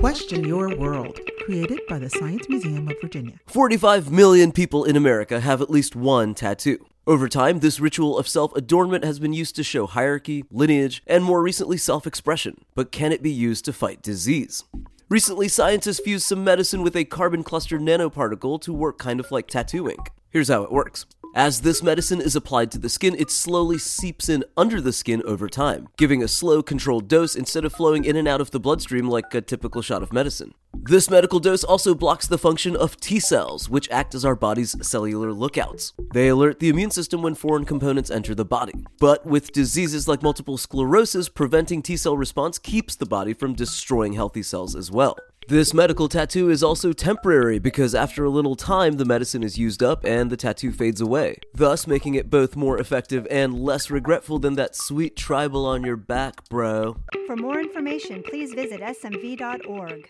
Question Your World, created by the Science Museum of Virginia. 45 million people in America have at least one tattoo. Over time, this ritual of self adornment has been used to show hierarchy, lineage, and more recently, self expression. But can it be used to fight disease? Recently, scientists fused some medicine with a carbon cluster nanoparticle to work kind of like tattoo ink. Here's how it works. As this medicine is applied to the skin, it slowly seeps in under the skin over time, giving a slow, controlled dose instead of flowing in and out of the bloodstream like a typical shot of medicine. This medical dose also blocks the function of T cells, which act as our body's cellular lookouts. They alert the immune system when foreign components enter the body. But with diseases like multiple sclerosis, preventing T cell response keeps the body from destroying healthy cells as well. This medical tattoo is also temporary because after a little time the medicine is used up and the tattoo fades away, thus making it both more effective and less regretful than that sweet tribal on your back, bro. For more information, please visit smv.org.